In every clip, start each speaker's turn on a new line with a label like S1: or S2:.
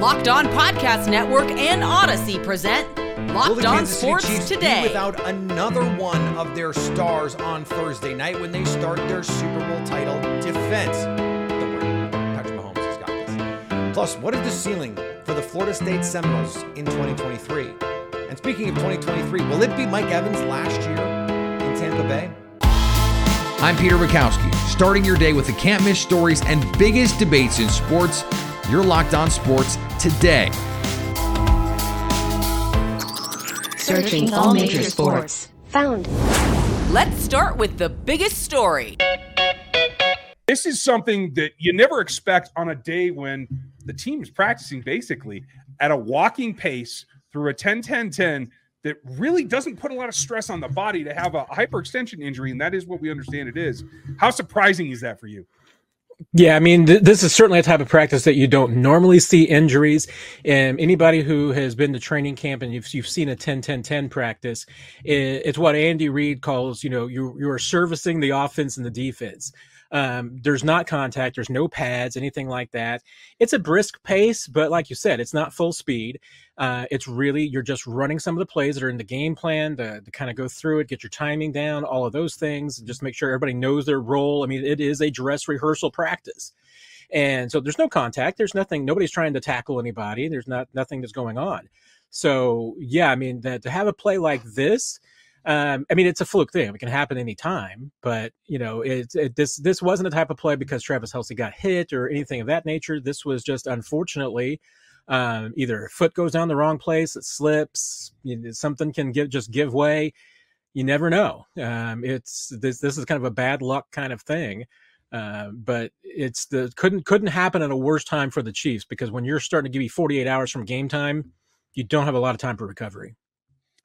S1: Locked On Podcast Network and Odyssey present Locked On Sports
S2: Chiefs
S1: Today.
S2: Without another one of their stars on Thursday night when they start their Super Bowl title defense. Don't worry, Patrick Mahomes has got this. Plus, what is the ceiling for the Florida State Seminoles in 2023? And speaking of 2023, will it be Mike Evans last year in Tampa Bay?
S3: I'm Peter Bukowski, starting your day with the can't miss stories and biggest debates in sports. You're locked on sports today.
S4: Searching all major sports.
S5: Found.
S1: Let's start with the biggest story.
S6: This is something that you never expect on a day when the team is practicing basically at a walking pace through a 10 10 10 that really doesn't put a lot of stress on the body to have a hyperextension injury. And that is what we understand it is. How surprising is that for you?
S7: Yeah, I mean, th- this is certainly a type of practice that you don't normally see injuries. And anybody who has been to training camp and you've, you've seen a 10 10 10 practice, it, it's what Andy Reid calls, you know, you, you are servicing the offense and the defense. Um, there's not contact, there's no pads, anything like that. It's a brisk pace, but like you said, it's not full speed. Uh, it's really you're just running some of the plays that are in the game plan to, to kind of go through it, get your timing down, all of those things, just make sure everybody knows their role. I mean, it is a dress rehearsal practice. And so there's no contact. There's nothing. Nobody's trying to tackle anybody. There's not nothing that's going on. So yeah, I mean, that, to have a play like this, um, I mean, it's a fluke thing. It can happen anytime, but you know, it, it, this this wasn't a type of play because Travis Kelce got hit or anything of that nature. This was just unfortunately um, either foot goes down the wrong place, it slips, you something can give just give way. You never know. Um, it's this this is kind of a bad luck kind of thing. Uh, but it's the couldn't couldn't happen at a worse time for the Chiefs because when you're starting to give you 48 hours from game time, you don't have a lot of time for recovery.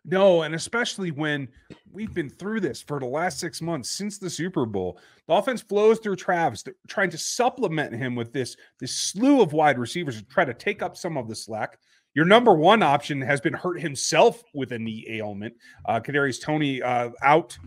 S6: No, and especially when we've been through this for the last six months since the Super Bowl. The offense flows through Travis, trying to supplement him with this, this slew of wide receivers to try to take up some of the slack. Your number one option has been hurt himself with a knee ailment. Uh, Kadarius Toney uh, out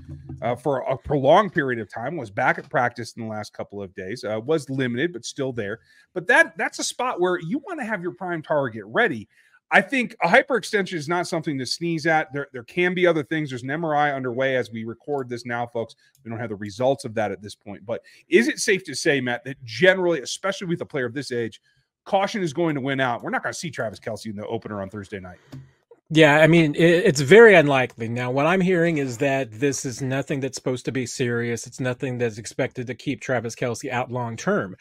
S6: uh, for a prolonged period of time. Was back at practice in the last couple of days. Uh, was limited, but still there. But that that's a spot where you want to have your prime target ready. I think a hyperextension is not something to sneeze at. There, there can be other things. There's an MRI underway as we record this now, folks. We don't have the results of that at this point. But is it safe to say, Matt, that generally, especially with a player of this age, caution is going to win out? We're not going to see Travis Kelce in the opener on Thursday night.
S7: Yeah, I mean, it's very unlikely. Now, what I'm hearing is that this is nothing that's supposed to be serious. It's nothing that's expected to keep Travis Kelce out long term.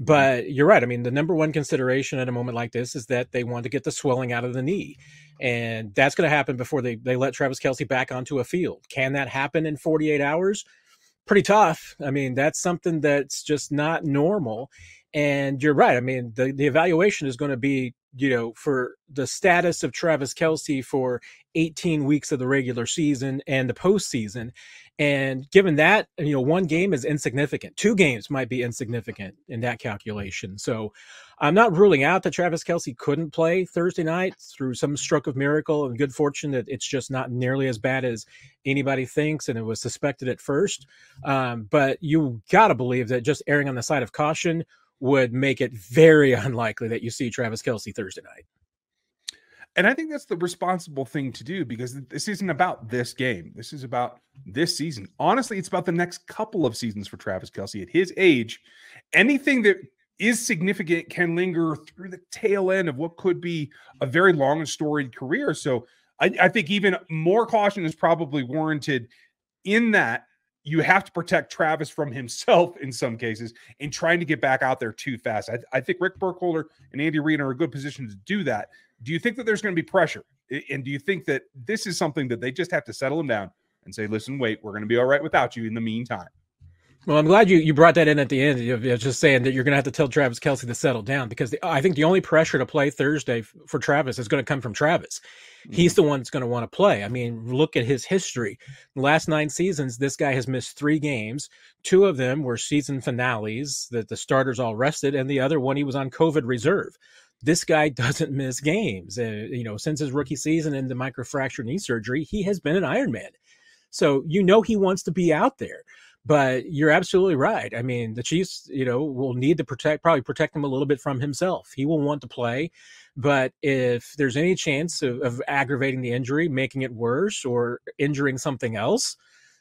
S7: Mm-hmm. But you're right. I mean, the number one consideration at a moment like this is that they want to get the swelling out of the knee. And that's going to happen before they, they let Travis Kelce back onto a field. Can that happen in 48 hours? Pretty tough. I mean, that's something that's just not normal. And you're right. I mean, the, the evaluation is going to be, you know, for the status of Travis Kelce for 18 weeks of the regular season and the postseason. And given that, you know, one game is insignificant. Two games might be insignificant in that calculation. So I'm not ruling out that Travis Kelce couldn't play Thursday night through some stroke of miracle and good fortune that it's just not nearly as bad as anybody thinks and it was suspected at first. Um, but you got to believe that just erring on the side of caution would make it very unlikely that you see Travis Kelce Thursday night.
S6: And I think that's the responsible thing to do because this isn't about this game. This is about this season. Honestly, it's about the next couple of seasons for Travis Kelce At his age, anything that is significant can linger through the tail end of what could be a very long and storied career. So I, I think even more caution is probably warranted in that you have to protect Travis from himself in some cases and trying to get back out there too fast. I, I think Rick Burkholder and Andy Reid are in a good position to do that. Do you think that there's going to be pressure? And do you think that this is something that they just have to settle him down and say, listen, wait, we're going to be all right without you in the meantime?
S7: Well, I'm glad you, you brought that in at the end. You're just saying that you're going to have to tell Travis Kelce to settle down because the, I think the only pressure to play Thursday for Travis is going to come from Travis. He's mm-hmm. the one that's going to want to play. I mean, look at his history. The last nine seasons, this guy has missed three games. Two of them were season finales that the starters all rested, and the other one he was on COVID reserve this guy doesn't miss games. Uh, you know, since his rookie season and the microfracture knee surgery, he has been an Ironman. So you know he wants to be out there. But you're absolutely right. I mean, the Chiefs, you know, will need to protect, probably protect him a little bit from himself. He will want to play. But if there's any chance of, of aggravating the injury, making it worse, or injuring something else,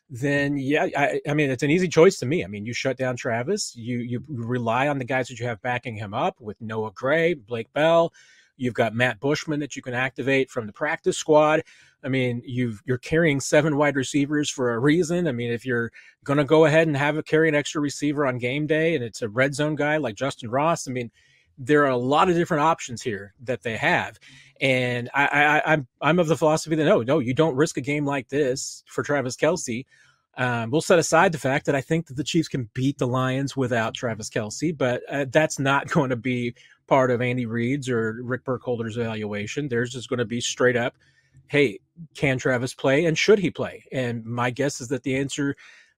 S7: then yeah, I, I, mean it's an easy choice to me. I mean, you shut down Travis, you you rely on the guys that you have backing him up with Noah Gray, Blake Bell. You've got Matt Bushman that you can activate from the practice squad. I mean, you you're carrying seven wide receivers for a reason. I mean, if you're to go ahead and have a carry an extra receiver on game day, and it's a red zone guy like Justyn Ross, I mean, there are a lot of different options here that they have. And I, I, I'm I'm of the philosophy that no, no, you don't risk a game like this for Travis Kelce. Um, we'll set aside the fact that I think that the Chiefs can beat the Lions without Travis Kelce, but uh, that's not going to be part of Andy Reid's or Rick Burkholder's evaluation. There's just going to be straight up, hey, can Travis play and should he play? And my guess is that the answer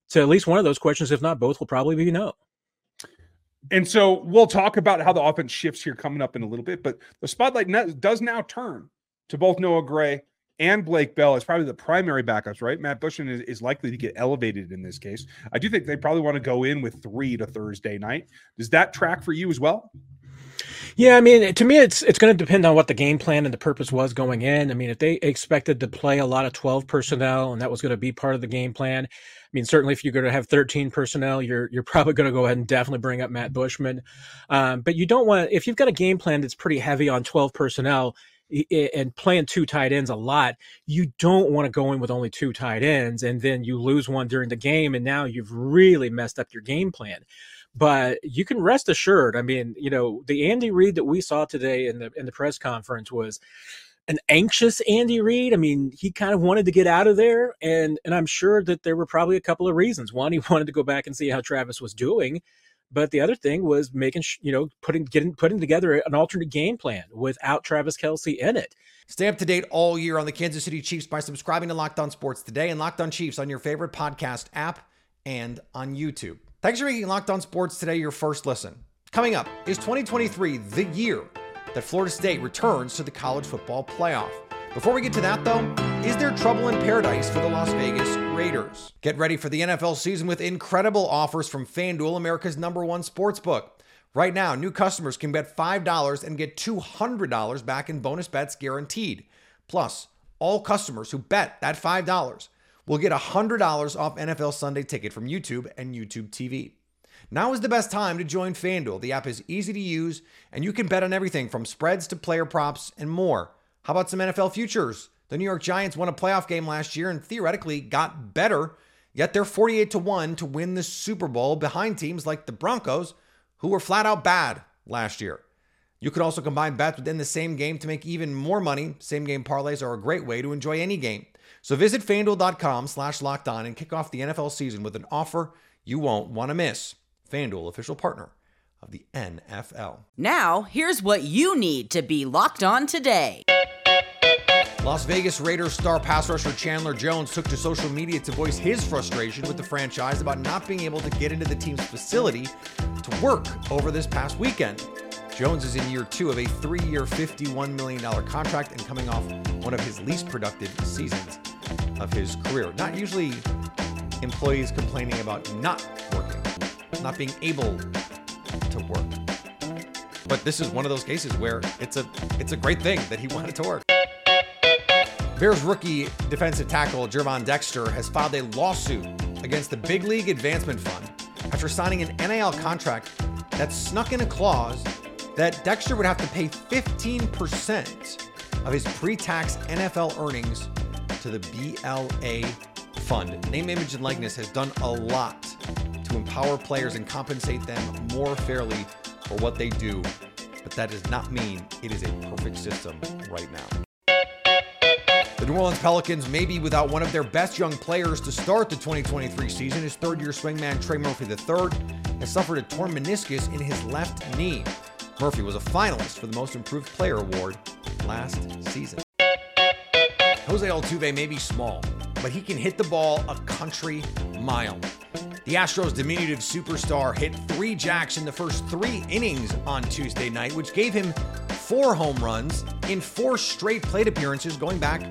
S7: to at least one of those questions, if not both, will probably be no.
S6: And so we'll talk about how the offense shifts here coming up in a little bit, but the spotlight does now turn to both Noah Gray and Blake Bell as probably the primary backups, right? Matt Bushman is, is likely to get elevated in this case. I do think they probably want to go in with three to Thursday night. Does that track for you as well?
S7: Yeah, I mean, to me, it's it's going to depend on what the game plan and the purpose was going in. I mean, if they expected to play a lot of twelve personnel and that was going to be part of the game plan, mean, certainly if you're going to have thirteen personnel, you're you're probably going to go ahead and definitely bring up Matt Bushman. Um, but you don't want if you've got a game plan that's pretty heavy on twelve personnel and playing two tight ends a lot, you don't want to go in with only two tight ends and then you lose one during the game and now you've really messed up your game plan. But you can rest assured. I mean, you know, the Andy Reid that we saw today in the in the press conference was an anxious Andy Reid. I mean, he kind of wanted to get out of there, and and I'm sure that there were probably a couple of reasons. One, he wanted to go back and see how Travis was doing, but the other thing was making you know putting getting putting together an alternate game plan without Travis Kelce in it.
S2: Stay up to date all year on the Kansas City Chiefs by subscribing to Locked On Sports today and Locked On Chiefs on your favorite podcast app and on YouTube. Thanks for making Locked On Sports today your first listen. Coming up is 2023, the year that Florida State returns to the college football playoff. Before we get to that, though, is there trouble in paradise for the Las Vegas Raiders? Get ready for the NFL season with incredible offers from FanDuel, America's number one sports book. Right now, new customers can bet $5 and get $200 back in bonus bets guaranteed. Plus, all customers who bet that $5 will get $100 off NFL Sunday ticket from YouTube and YouTube TV. Now is the best time to join FanDuel. The app is easy to use, and you can bet on everything from spreads to player props and more. How about some NFL futures? The New York Giants won a playoff game last year and theoretically got better, yet they're 48 to 1 to win the Super Bowl behind teams like the Broncos, who were flat out bad last year. You can also combine bets within the same game to make even more money. Same game parlays are a great way to enjoy any game. So visit fanduel.com slash locked on and kick off the NFL season with an offer you won't want to miss. FanDuel, official partner of the NFL.
S1: Now, here's what you need to be locked on today.
S2: Las Vegas Raiders star pass rusher Chandler Jones took to social media to voice his frustration with the franchise about not being able to get into the team's facility to work over this past weekend. Jones is in year two of a three year, $51 million contract and coming off one of his least productive seasons of his career. Not usually employees complaining about not working, not being able to work. But this is one of those cases where it's a it's a great thing that he wanted to work. Bears rookie defensive tackle Gervon Dexter has filed a lawsuit against the Big League Advancement Fund after signing an NIL contract that snuck in a clause that Dexter would have to pay 15% of his pre tax NFL earnings to the BLA fund. Name, image, and likeness has done a lot to empower players and compensate them more fairly for what they do, but that does not mean it is a perfect system right now. The New Orleans Pelicans may be without one of their best young players to start the 2023 season. His third year swingman, Trey Murphy III, has suffered a torn meniscus in his left knee. Murphy was a finalist for the Most Improved Player Award last season. Jose Altuve may be small, but he can hit the ball a country mile. The Astros' diminutive superstar hit three jacks in the first three innings on Tuesday night, which gave him four home runs in four straight plate appearances going back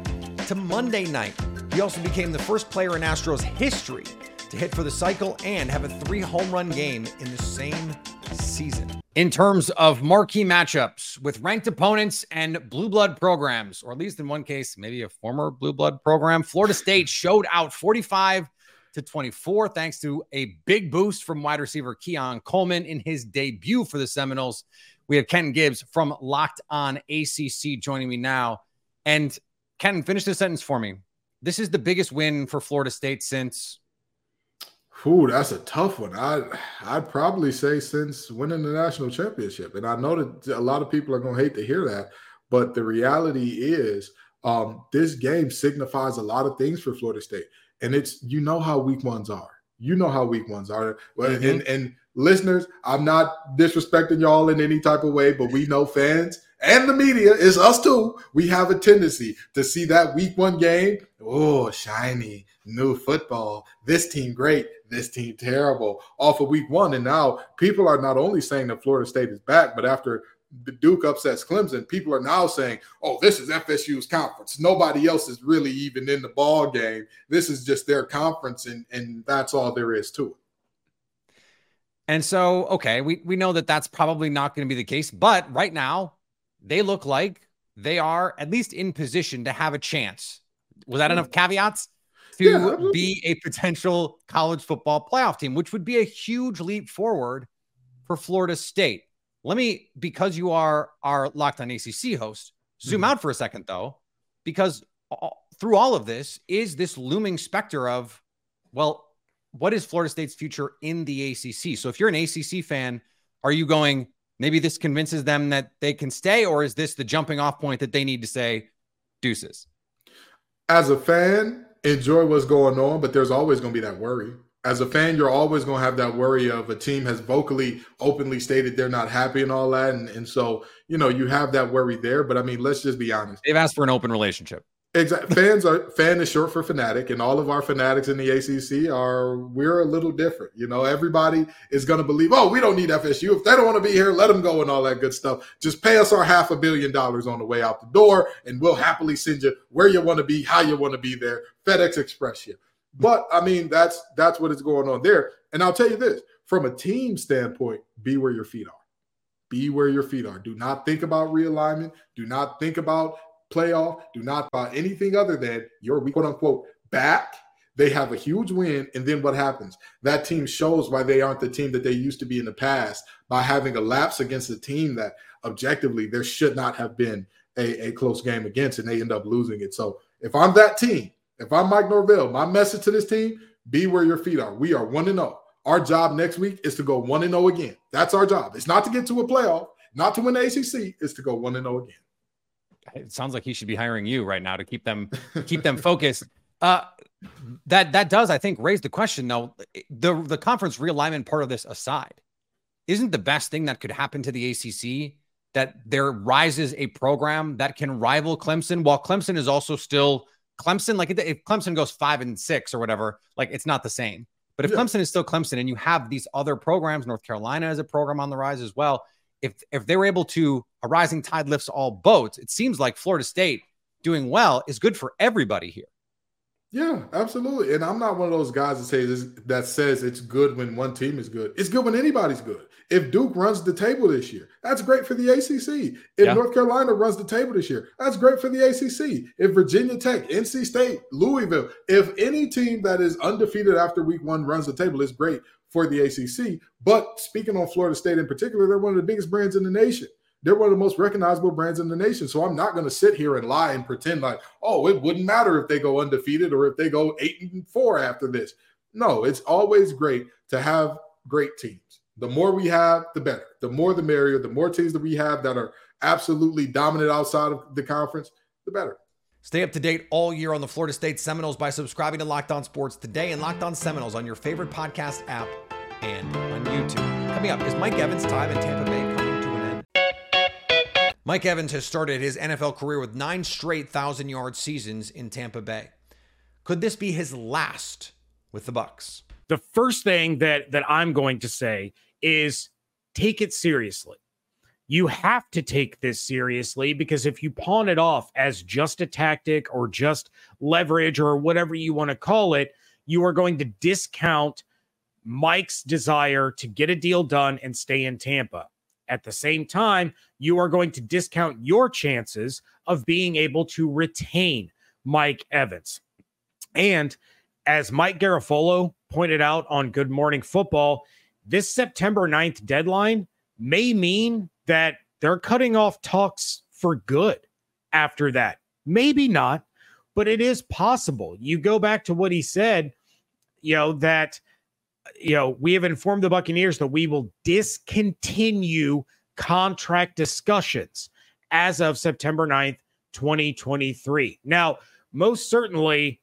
S2: to Monday night. He also became the first player in Astros history to hit for the cycle and have a three home run game in the same season. In terms of marquee matchups with ranked opponents and blue blood programs, or at least in one case, maybe a former blue blood program, Florida State showed out 45 to 24 thanks to a big boost from wide receiver Keon Coleman in his debut for the Seminoles. We have Ken Gibbs from Locked On ACC joining me now. And Ken, finish this sentence for me. This is the biggest win for Florida State since
S5: Ooh, that's a tough one. I I'd probably say since winning the national championship, and I know that a lot of people are going to hate to hear that, but the reality is, um, this game signifies a lot of things for Florida State, and it's you know how weak ones are. You know how weak ones are. Mm-hmm. And, and listeners, I'm not disrespecting y'all in any type of way, but we know fans and the media is us too. We have a tendency to see that week one game. Oh, shiny new football. This team great. This team terrible. Off of week one, and now people are not only saying that Florida State is back, but after Duke upsets Clemson, people are now saying, "Oh, this is FSU's conference. Nobody else is really even in the ball game. This is just their conference, and and that's all there is to it."
S2: And so, okay, we we know that that's probably not going to be the case, but right now they look like they are at least in position to have a chance. Was that enough caveats to yeah, be a potential college football playoff team, which would be a huge leap forward for Florida State? Let me, because you are our Locked On ACC host, zoom mm-hmm. out for a second though, because all, through all of this is this looming specter of, well, what is Florida State's future in the ACC? So if you're an ACC fan, are you going, maybe this convinces them that they can stay, or is this the jumping off point that they need to say deuces?
S5: As a fan, enjoy what's going on, but there's always going to be that worry. As a fan, you're always going to have that worry of a team has vocally, openly stated they're not happy and all that. And, and so, you know, you have that worry there. But I mean, let's just be honest.
S2: They've asked for an open relationship.
S5: Exactly. Fans are fan is short for fanatic, and all of our fanatics in the ACC are we're a little different. You know, everybody is going to believe, oh, we don't need FSU. If they don't want to be here, let them go and all that good stuff. Just pay us our half a billion dollars on the way out the door, and we'll happily send you where you want to be, how you want to be there. FedEx Express you. But I mean, that's that's what is going on there. And I'll tell you this: from a team standpoint, be where your feet are. Be where your feet are. Do not think about realignment. Do not think about playoff. Do not buy anything other than your quote unquote back. They have a huge win, and then what happens? That team shows why they aren't the team that they used to be in the past by having a lapse against a team that objectively there should not have been a, a close game against, and they end up losing it. So if I'm that team, if I'm Mike Norvell, my message to this team: be where your feet are. We are one and zero. Oh. Our job next week is to go one and zero oh again. That's our job. It's not to get to a playoff, not to win the ACC. It's to go one and zero oh again
S2: it sounds like he should be hiring you right now to keep them keep them focused. Uh, that that does, I think, raise the question though. The the conference realignment part of this aside, isn't the best thing that could happen to the ACC that there rises a program that can rival Clemson, while Clemson is also still Clemson. Like if Clemson goes five and six or whatever, like it's not the same. But if yeah. Clemson is still Clemson, and you have these other programs, North Carolina is a program on the rise as well if if they were able to a rising tide lifts all boats, it seems like Florida State doing well is good for everybody here.
S5: Yeah, absolutely. And I'm not one of those guys that says that says it's good when one team is good. It's good when anybody's good. If Duke runs the table this year, that's great for the ACC. If yeah. North Carolina runs the table this year, that's great for the ACC. If Virginia Tech, NC State, Louisville, if any team that is undefeated after week one runs the table, it's great for the ACC. But speaking on Florida State in particular, they're one of the biggest brands in the nation. They're one of the most recognizable brands in the nation. So I'm not going to sit here and lie and pretend like, oh, it wouldn't matter if they go undefeated or if they go eight and four after this. No, it's always great to have great teams. The more we have, the better. The more the merrier. The more teams that we have that are absolutely dominant outside of the conference, the better.
S2: Stay up to date all year on the Florida State Seminoles by subscribing to Locked On Sports today and Locked On Seminoles on your favorite podcast app and on YouTube. Coming up, is Mike Evans' time in Tampa Bay Mike Evans has started his NFL career with nine straight thousand yard seasons in Tampa Bay. Could this be his last with the Bucs?
S8: The first thing that that I'm going to say is take it seriously you have to take this seriously because if you pawn it off as just a tactic or just leverage or whatever you want to call it, you are going to discount Mike's desire to get a deal done and stay in Tampa. At the same time, you are going to discount your chances of being able to retain Mike Evans. And as Mike Garafolo pointed out on Good Morning Football, this September 9th deadline may mean that they're cutting off talks for good after that. Maybe not, but it is possible. You go back to what he said, you know, that, you know, we have informed the Buccaneers that we will discontinue contract discussions as of September 9th, 2023. Now, most certainly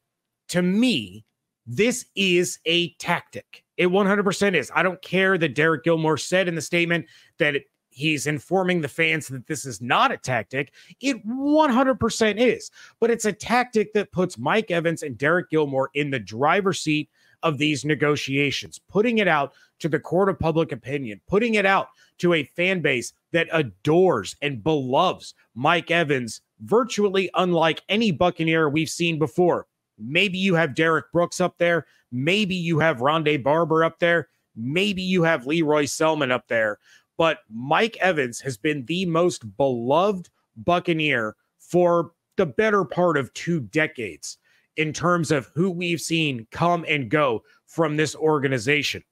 S8: to me, this is a tactic. It 100% is. I don't care that Deryk Gilmore said in the statement that it, he's informing the fans that this is not a tactic. It 100% is, but it's a tactic that puts Mike Evans and Deryk Gilmore in the driver's seat of these negotiations, putting it out to the court of public opinion, putting it out to a fan base that adores and beloves Mike Evans, virtually unlike any Buccaneer we've seen before. Maybe you have Derrick Brooks up there. Maybe you have Rondé Barber up there. Maybe you have Lee Roy Selmon up there. But Mike Evans has been the most beloved Buccaneer for the better part of two decades in terms of who we've seen come and go from this organization.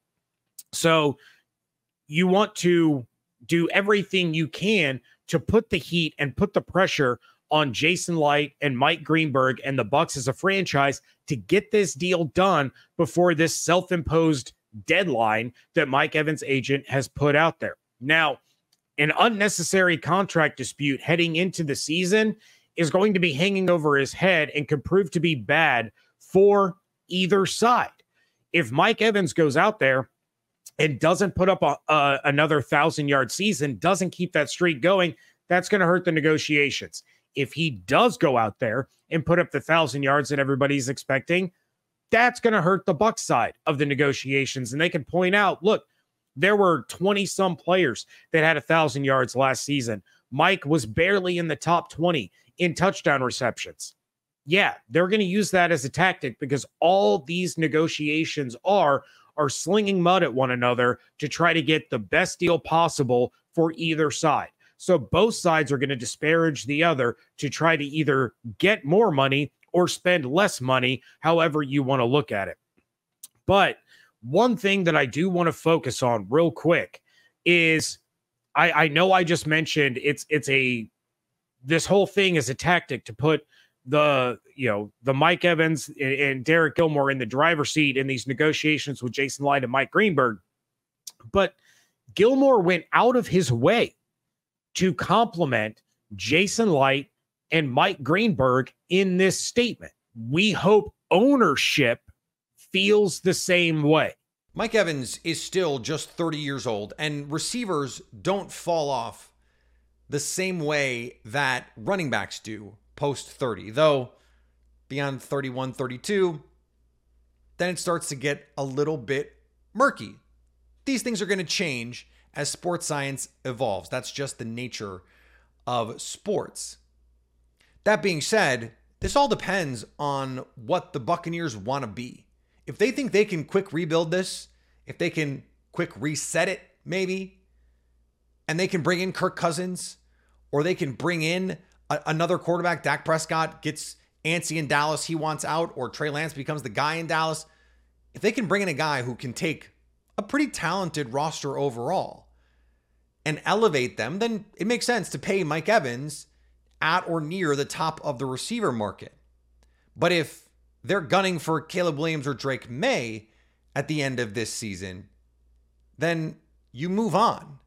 S8: So you want to do everything you can to put the heat and put the pressure on Jason Licht and Mike Greenberg and the Bucs as a franchise to get this deal done before this self-imposed deadline that Mike Evans' agent has put out there. Now, an unnecessary contract dispute heading into the season is going to be hanging over his head and could prove to be bad for either side. If Mike Evans goes out there and doesn't put up a, a, another thousand yard season, doesn't keep that streak going, that's going to hurt the negotiations. If he does go out there and put up the thousand yards that everybody's expecting, that's going to hurt the Bucs side of the negotiations. And they can point out, look, there were 20 some players that had a thousand yards last season. Mike was barely in the top 20 in touchdown receptions. Yeah, they're going to use that as a tactic because all these negotiations are are slinging mud at one another to try to get the best deal possible for either side. So both sides are going to disparage the other to try to either get more money or spend less money, however you want to look at it. But one thing that I do want to focus on real quick is I, I know I just mentioned it's it's a this whole thing is a tactic to put the you know the Mike Evans and, and Deryk Gilmore in the driver's seat in these negotiations with Jason Licht and Mike Greenberg. But Gilmore went out of his way to compliment Jason Licht and Mike Greenberg in this statement. We hope ownership feels the same way.
S2: Mike Evans is still just 30 years old, and receivers don't fall off the same way that running backs do post 30, though beyond 31, 32, then it starts to get a little bit murky. These things are going to change as sports science evolves. That's just the nature of sports. That being said, this all depends on what the Buccaneers want to be. If they think they can quick rebuild this, if they can quick reset it, maybe, and they can bring in Kirk Cousins, or they can bring in a- another quarterback, Dak Prescott gets antsy in Dallas, he wants out, or Trey Lance becomes the guy in Dallas. If they can bring in a guy who can take a pretty talented roster overall and elevate them, then it makes sense to pay Mike Evans at or near the top of the receiver market. But if they're gunning for Caleb Williams or Drake Maye at the end of this season, then you move on.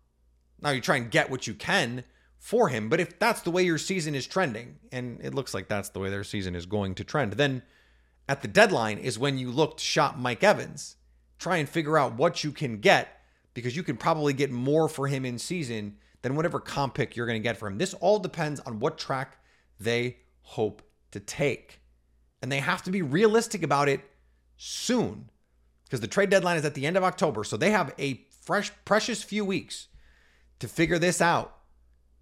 S2: Now you try and get what you can for him, but if that's the way your season is trending, and it looks like that's the way their season is going to trend, then at the deadline is when you look to shop Mike Evans. Try and figure out what you can get because you can probably get more for him in season than whatever comp pick you're going to get for him. This all depends on what track they hope to take. And they have to be realistic about it soon because the trade deadline is at the end of October. So they have a fresh, precious few weeks to figure this out.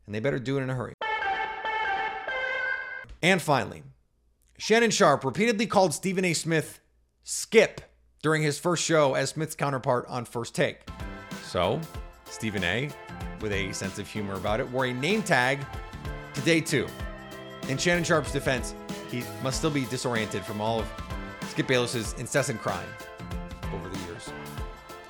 S2: And they better do it in a hurry. And finally, Shannon Sharpe repeatedly called Stephen A. Smith Skip during his first show as Smith's counterpart on First Take. So, Stephen A, with a sense of humor about it, wore a name tag to day two. In Shannon Sharpe's defense, he must still be disoriented from all of Skip Bayless's incessant crying over the years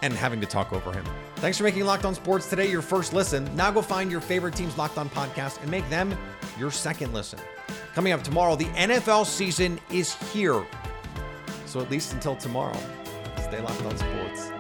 S2: and having to talk over him. Thanks for making Locked On Sports today your first listen. Now go find your favorite team's Locked On podcast and make them your second listen. Coming up tomorrow, the NFL season is here. So at least until tomorrow, stay locked on sports.